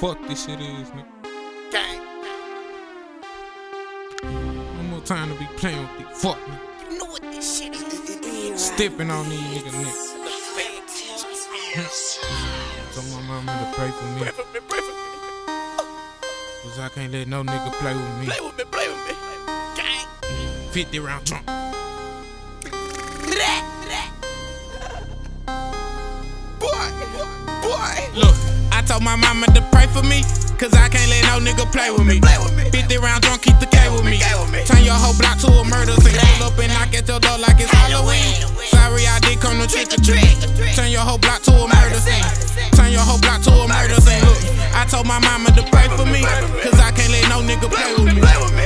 fuck this shit is, nigga. Gang. One more time to be playing with these fuck nigga. You know what this shit is. Stepping on these niggas neck. So my mama to pray for me. Pray for me, pray for me. Cause I can't let no nigga play with me. Play with me, play with me. Gang. 50 round trunk. Boy, boy. Look, I told my mama to pray for me. Cause I can't let no nigga play with me. Play with me. 50 round drunk, keep the K with me. K with me. Turn your whole block to a murder scene. Pull up and knock at your door like it's Halloween. Sorry, I did come to trick or treat. Turn your whole block to a murder scene. Turn your whole block to a murder scene. Look, I told my mama to pray for me. Cause I can't let no nigga play with me.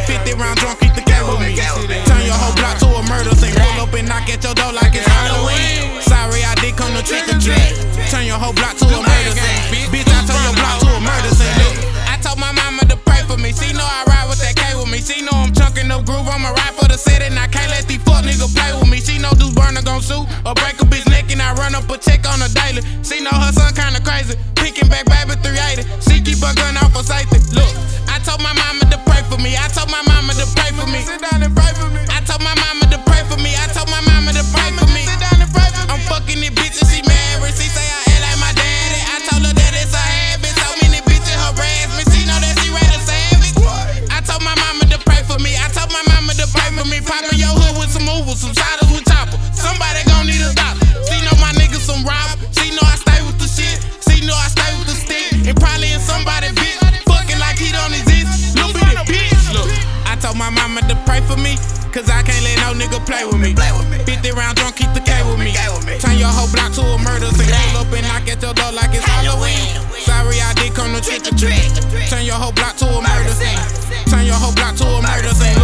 50 round drunk, keep the K with me. Turn your whole block to a murder scene. Pull up and knock at your door like it's Halloween. Sorry, I did come to trick or treat. Turn your whole block to a murder scene. Bitch, I turn your block to a murder scene. Look, I told my mama to pray for me. She know I ride with that K with me. She know I'm chunking the groove. I'ma ride for the city. And I can't let these fuck niggas play with me. She know Deuce Burner gon' sue or break a bitch neck. And I run up a check on a daily. She know her son kinda crazy. Picking back baby 380. She keep her gun out for safety. Look, I told my mama to pray for me. I told my mama to pray for me. Sit down and pray for me. I Poppin' your hood with some movers, some shotters with chopper. Somebody gon' need a doctor. She know my niggas some robber. She know I stay with the shit. She know I stay with the stick. And probably in somebody bitch. Fucking like he don't exist. Little bitty bitch. Look, I told my mama to pray for me. Cause I can't let no nigga play with me. Play with me. 50 round drunk, keep the K with me. K with me. Turn your whole block to a murder scene. Pull up and knock at your door like it's Halloween. Sorry, I did come to trick or treat. Turn your whole block to a murder scene. Turn your whole block to a murder scene.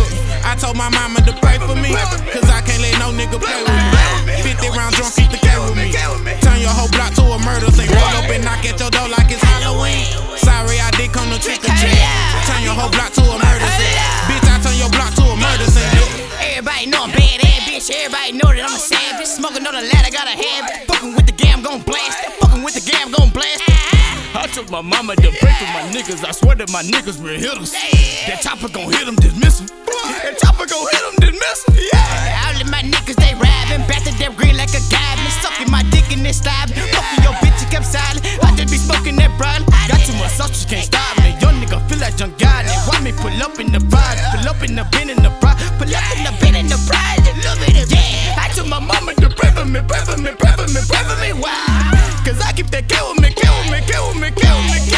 I told my mama to pray for me. Cause I can't let no nigga play with me. 50 round drunk, keep the K with me. Turn your whole block to a murder scene. Roll up and knock at your door like it's Halloween. Sorry, I did come to trick or treat. Turn your whole block to a murder scene. Bitch, I turn your block to a murder scene. Everybody know I'm bad ass bitch. Everybody know that I'm a savage. Smoking on the ladder, got a habit. Fucking with the game, My mama to pray for my niggas. I swear that my niggas will hit us. That chopper gon' hit them, dismiss 'em. That chopper gon' hit them, dismiss 'em. Yeah. All of my niggas, they rapping. To them green like a goblin. Sucking my dick in this slab. Fucking your bitch, you kept silent. I just be smoking that brown. Got too much sauce, you can't stop me. Young nigga feel like John Gotti. Why me pull up in the ride? Pull up in the bin in the bride. Pull up in the bin in the bride. Love it, yeah. I told my mama to pray for me, pray for me, pray for me, pray me. Why? Cause I keep that K with kill me, kill me, kill me.